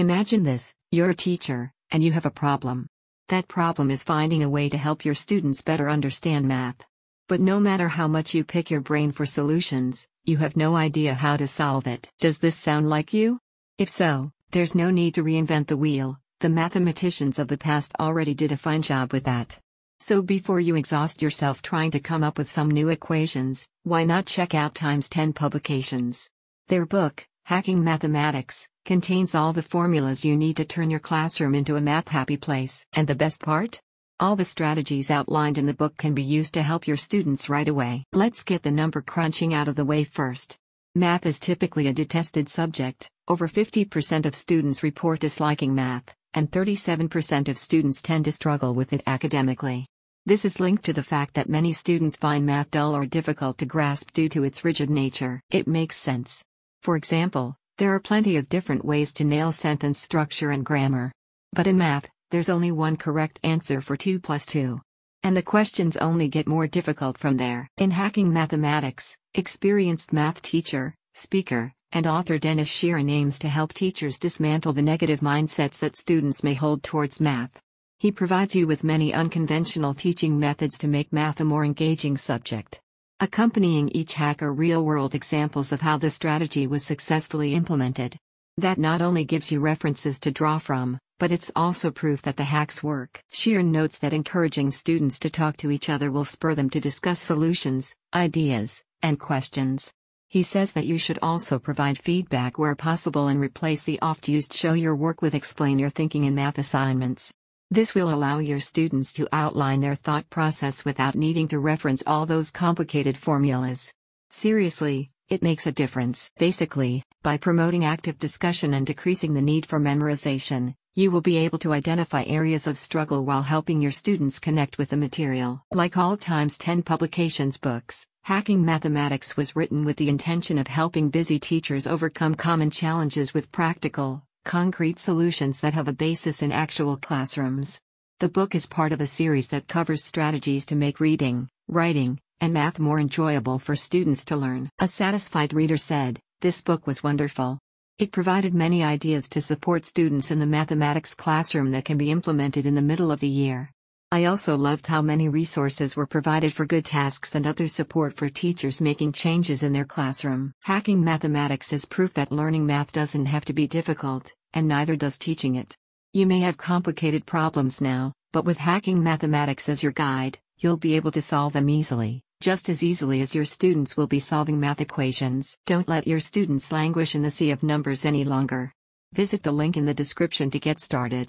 Imagine this you're a teacher, and you have a problem. That problem is finding a way to help your students better understand math. But no matter how much you pick your brain for solutions, you have no idea how to solve it. Does this sound like you? If so, there's no need to reinvent the wheel, the mathematicians of the past already did a fine job with that. So before you exhaust yourself trying to come up with some new equations, why not check out Times 10 Publications? Their book, Hacking Mathematics, contains all the formulas you need to turn your classroom into a math happy place. And the best part? All the strategies outlined in the book can be used to help your students right away. Let's get the number crunching out of the way first. Math is typically a detested subject, over 50% of students report disliking math, and 37% of students tend to struggle with it academically. This is linked to the fact that many students find math dull or difficult to grasp due to its rigid nature. It makes sense. For example, there are plenty of different ways to nail sentence structure and grammar. But in math, there's only one correct answer for 2 plus 2. And the questions only get more difficult from there. In Hacking Mathematics, experienced math teacher, speaker, and author Denis Sheeran aims to help teachers dismantle the negative mindsets that students may hold towards math. He provides you with many unconventional teaching methods to make math a more engaging subject. Accompanying each hack are real world examples of how the strategy was successfully implemented. That not only gives you references to draw from, but it's also proof that the hacks work. Sheeran notes that encouraging students to talk to each other will spur them to discuss solutions, ideas, and questions. He says that you should also provide feedback where possible and replace the oft used show your work with explain your thinking in math assignments. This will allow your students to outline their thought process without needing to reference all those complicated formulas. Seriously, it makes a difference. Basically, by promoting active discussion and decreasing the need for memorization, you will be able to identify areas of struggle while helping your students connect with the material. Like all Times 10 publications books, Hacking Mathematics was written with the intention of helping busy teachers overcome common challenges with practical, concrete solutions that have a basis in actual classrooms. The book is part of a series that covers strategies to make reading, writing, and math more enjoyable for students to learn. A satisfied reader said, This book was wonderful. It provided many ideas to support students in the mathematics classroom that can be implemented in the middle of the year. I also loved how many resources were provided for good tasks and other support for teachers making changes in their classroom. Hacking mathematics is proof that learning math doesn't have to be difficult, and neither does teaching it. You may have complicated problems now, but with hacking mathematics as your guide, you'll be able to solve them easily, just as easily as your students will be solving math equations. Don't let your students languish in the sea of numbers any longer. Visit the link in the description to get started.